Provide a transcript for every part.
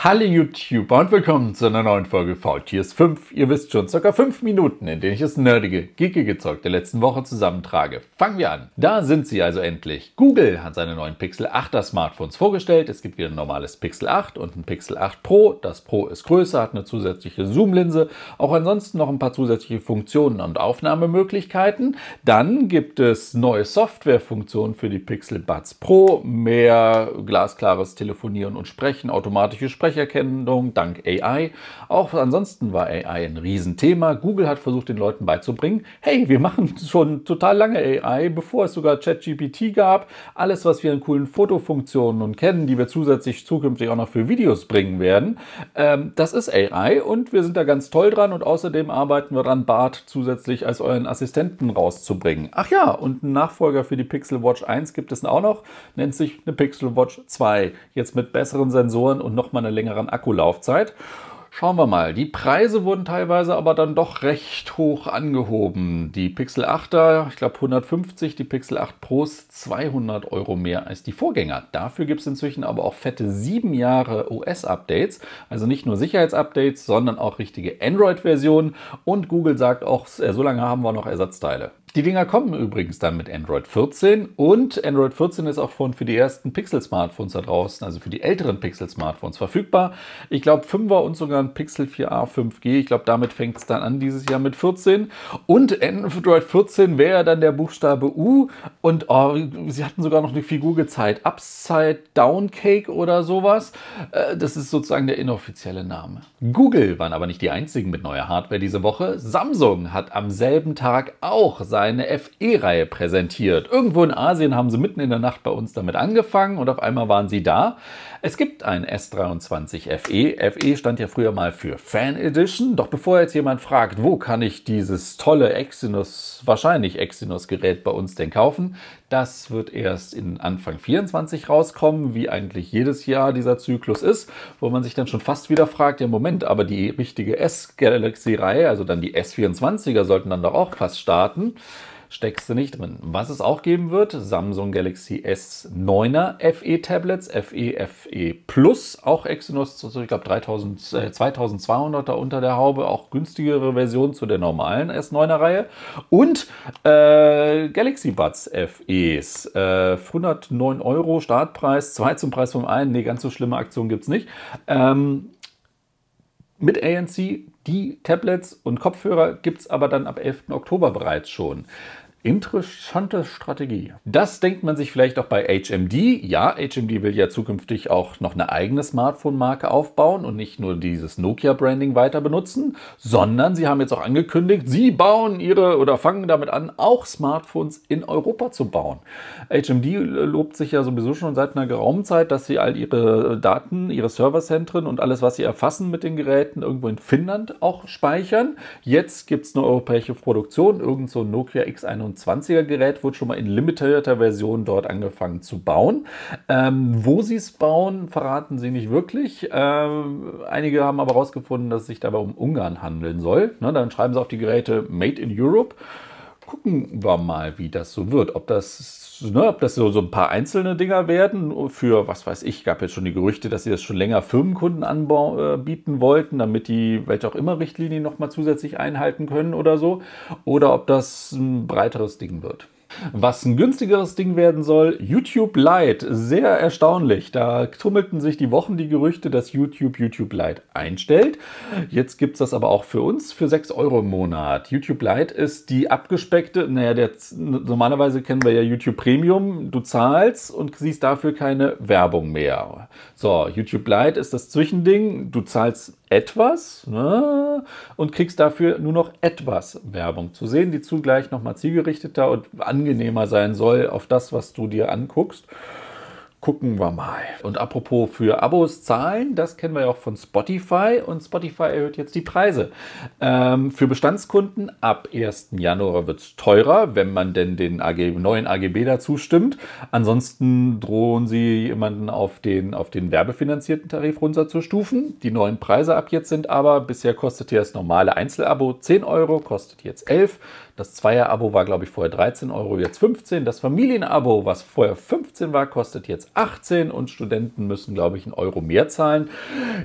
Hallo YouTube und willkommen zu einer neuen Folge VTS 5. Ihr wisst schon, circa 5 Minuten, in denen ich das nerdige, geekige Zeug der letzten Woche zusammentrage. Fangen wir an. Da sind sie also endlich. Google hat seine neuen Pixel 8er Smartphones vorgestellt. Es gibt wieder ein normales Pixel 8 und ein Pixel 8 Pro. Das Pro ist größer, hat eine zusätzliche Zoomlinse. Auch ansonsten noch ein paar zusätzliche Funktionen und Aufnahmemöglichkeiten. Dann gibt es neue Softwarefunktionen für die Pixel Buds Pro. Mehr glasklares Telefonieren und Sprechen, automatische Sprechen Spracherkennung dank AI. Auch ansonsten war AI ein Riesenthema. Google hat versucht, den Leuten beizubringen, hey, wir machen schon total lange AI, bevor es sogar ChatGPT gab. Alles, was wir an coolen Fotofunktionen und kennen, die wir zusätzlich zukünftig auch noch für Videos bringen werden, ähm, das ist AI und wir sind da ganz toll dran und außerdem arbeiten wir daran, Bart zusätzlich als euren Assistenten rauszubringen. Ach ja, und einen Nachfolger für die Pixel Watch 1 gibt es auch noch, nennt sich eine Pixel Watch 2. Jetzt mit besseren Sensoren und nochmal eine längeren Akkulaufzeit. Schauen wir mal. Die Preise wurden teilweise aber dann doch recht hoch angehoben. Die Pixel 8er, ich glaube 150, die Pixel 8 Pros 200 Euro mehr als die Vorgänger. Dafür gibt es inzwischen aber auch fette 7 Jahre OS-Updates. Also nicht nur Sicherheitsupdates, sondern auch richtige Android-Versionen. Und Google sagt auch, äh, so lange haben wir noch Ersatzteile. Die Dinger kommen übrigens dann mit Android 14 und Android 14 ist auch schon für die ersten Pixel-Smartphones da draußen, also für die älteren Pixel-Smartphones verfügbar. Ich glaube 5er und sogar ein Pixel 4a 5G. Ich glaube, damit fängt es dann an dieses Jahr mit 14. Und Android 14 wäre dann der Buchstabe U und oh, sie hatten sogar noch eine Figur gezeigt. Upside Down Cake oder sowas. Äh, das ist sozusagen der inoffizielle Name. Google waren aber nicht die einzigen mit neuer Hardware diese Woche. Samsung hat am selben Tag auch sein seine FE-Reihe präsentiert. Irgendwo in Asien haben sie mitten in der Nacht bei uns damit angefangen und auf einmal waren sie da. Es gibt ein S23 FE. FE stand ja früher mal für Fan Edition. Doch bevor jetzt jemand fragt, wo kann ich dieses tolle Exynos, wahrscheinlich Exynos-Gerät bei uns denn kaufen, das wird erst in Anfang 24 rauskommen, wie eigentlich jedes Jahr dieser Zyklus ist, wo man sich dann schon fast wieder fragt, ja Moment, aber die richtige S-Galaxy-Reihe, also dann die S24er, sollten dann doch auch fast starten steckst du nicht drin. Was es auch geben wird, Samsung Galaxy S9er FE Tablets, FE, FE Plus, auch Exynos, ich glaube 3000, äh, 2200er unter der Haube, auch günstigere Version zu der normalen S9er Reihe und äh, Galaxy Buds FEs, äh, 109 Euro Startpreis, zwei zum Preis vom einen, nee, ganz so schlimme Aktion gibt es nicht. Ähm, mit ANC, die Tablets und Kopfhörer gibt es aber dann ab 11. Oktober bereits schon. Interessante Strategie. Das denkt man sich vielleicht auch bei HMD. Ja, HMD will ja zukünftig auch noch eine eigene Smartphone-Marke aufbauen und nicht nur dieses Nokia-Branding weiter benutzen, sondern sie haben jetzt auch angekündigt, sie bauen ihre oder fangen damit an, auch Smartphones in Europa zu bauen. HMD lobt sich ja sowieso schon seit einer geraumen Zeit, dass sie all ihre Daten, ihre Serverzentren und alles, was sie erfassen mit den Geräten, irgendwo in Finnland auch speichern. Jetzt gibt es eine europäische Produktion, irgend so Nokia X21 20er Gerät wurde schon mal in limitierter Version dort angefangen zu bauen. Ähm, wo sie es bauen, verraten sie nicht wirklich. Ähm, einige haben aber herausgefunden, dass es sich dabei um Ungarn handeln soll. Ne, dann schreiben sie auf die Geräte Made in Europe. Gucken wir mal, wie das so wird. Ob das, ne, ob das so, so ein paar einzelne Dinger werden für, was weiß ich, gab jetzt schon die Gerüchte, dass sie das schon länger Firmenkunden anbieten äh, wollten, damit die, welche auch immer Richtlinien nochmal zusätzlich einhalten können oder so. Oder ob das ein breiteres Ding wird. Was ein günstigeres Ding werden soll, YouTube Lite. Sehr erstaunlich. Da tummelten sich die Wochen die Gerüchte, dass YouTube YouTube Lite einstellt. Jetzt gibt es das aber auch für uns für 6 Euro im Monat. YouTube Lite ist die abgespeckte, naja, der, normalerweise kennen wir ja YouTube Premium. Du zahlst und siehst dafür keine Werbung mehr. So, YouTube Lite ist das Zwischending. Du zahlst etwas ne, und kriegst dafür nur noch etwas Werbung zu sehen, die zugleich nochmal zielgerichteter und angenehmer sein soll auf das, was du dir anguckst. Gucken wir mal. Und apropos für Abos zahlen, das kennen wir ja auch von Spotify und Spotify erhöht jetzt die Preise. Ähm, für Bestandskunden ab 1. Januar wird es teurer, wenn man denn den AG, neuen AGB dazu stimmt. Ansonsten drohen sie jemanden auf den, auf den werbefinanzierten Tarif runterzustufen. Die neuen Preise ab jetzt sind aber, bisher kostete das normale Einzelabo 10 Euro, kostet jetzt 11. Das Zweier-Abo war, glaube ich, vorher 13 Euro, jetzt 15. Das Familien-Abo, was vorher 15 war, kostet jetzt 18 und Studenten müssen, glaube ich, einen Euro mehr zahlen.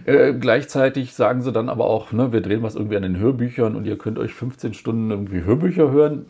Äh, gleichzeitig sagen sie dann aber auch, ne, wir drehen was irgendwie an den Hörbüchern und ihr könnt euch 15 Stunden irgendwie Hörbücher hören.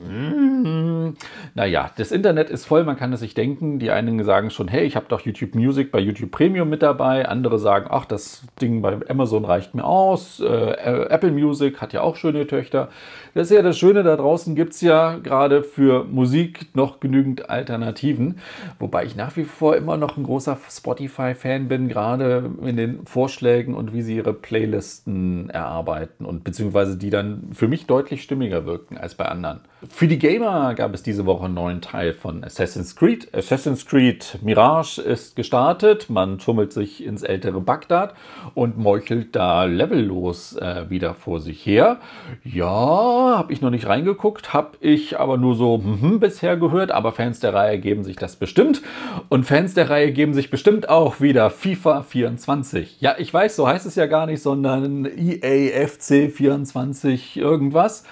Mmh. Naja, das Internet ist voll, man kann es sich denken. Die einen sagen schon, hey, ich habe doch YouTube Music bei YouTube Premium mit dabei. Andere sagen, ach, das Ding bei Amazon reicht mir aus. Äh, Apple Music hat ja auch schöne Töchter. Das ist ja das Schöne, da draußen gibt es ja gerade für Musik noch genügend Alternativen. Wobei ich nach wie vor immer noch ein großer Spotify-Fan bin, gerade in den Vorschlägen und wie sie ihre Playlisten erarbeiten und beziehungsweise die dann für mich deutlich stimmiger wirken als bei anderen. Für die Gamer gab es diese Woche einen neuen Teil von Assassin's Creed. Assassin's Creed Mirage ist gestartet. Man tummelt sich ins ältere Bagdad und meuchelt da levellos äh, wieder vor sich her. Ja, habe ich noch nicht reingeguckt, habe ich aber nur so mm, bisher gehört, aber Fans der Reihe geben sich das bestimmt. Und Fans der Reihe geben sich bestimmt auch wieder FIFA 24. Ja, ich weiß, so heißt es ja gar nicht, sondern EAFC 24 irgendwas.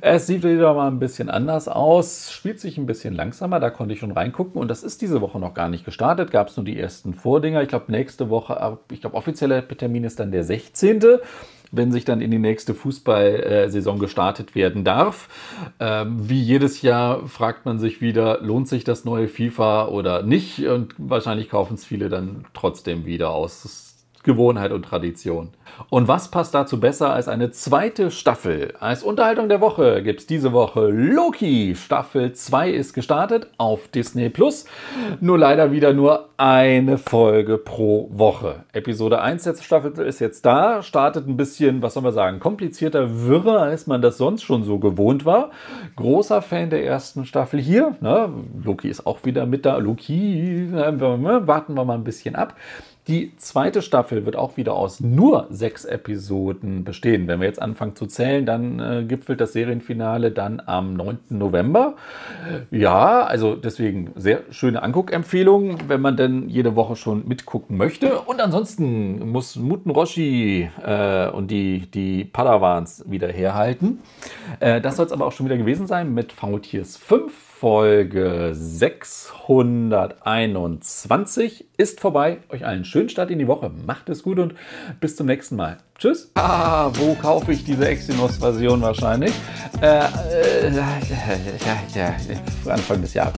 Es sieht wieder mal ein bisschen anders aus, spielt sich ein bisschen langsamer, da konnte ich schon reingucken und das ist diese Woche noch gar nicht gestartet, gab es nur die ersten Vordinger. Ich glaube, nächste Woche, ich glaube, offizieller Termin ist dann der 16 wenn sich dann in die nächste Fußballsaison gestartet werden darf. Ähm, wie jedes Jahr fragt man sich wieder, lohnt sich das neue FIFA oder nicht? Und wahrscheinlich kaufen es viele dann trotzdem wieder aus Gewohnheit und Tradition. Und was passt dazu besser als eine zweite Staffel? Als Unterhaltung der Woche gibt es diese Woche Loki. Staffel 2 ist gestartet auf Disney Plus. Nur leider wieder nur eine Folge pro Woche. Episode 1 der Staffel ist jetzt da. Startet ein bisschen, was soll man sagen, komplizierter, wirrer, als man das sonst schon so gewohnt war. Großer Fan der ersten Staffel hier. Ne? Loki ist auch wieder mit da. Loki, äh, warten wir mal ein bisschen ab. Die zweite Staffel wird auch wieder aus nur sechs Episoden bestehen. Wenn wir jetzt anfangen zu zählen, dann äh, gipfelt das Serienfinale dann am 9. November. Ja, also deswegen sehr schöne Anguckempfehlung, wenn man denn jede Woche schon mitgucken möchte. Und ansonsten muss Muten Roshi äh, und die, die Padawans wieder herhalten. Äh, das soll es aber auch schon wieder gewesen sein mit Faultiers 5. Folge 621 ist vorbei. Euch allen schönen Start in die Woche. Macht es gut und bis zum nächsten Mal. Tschüss. Ah, wo kaufe ich diese Exynos-Version wahrscheinlich? Äh, äh, Anfang des Jahres.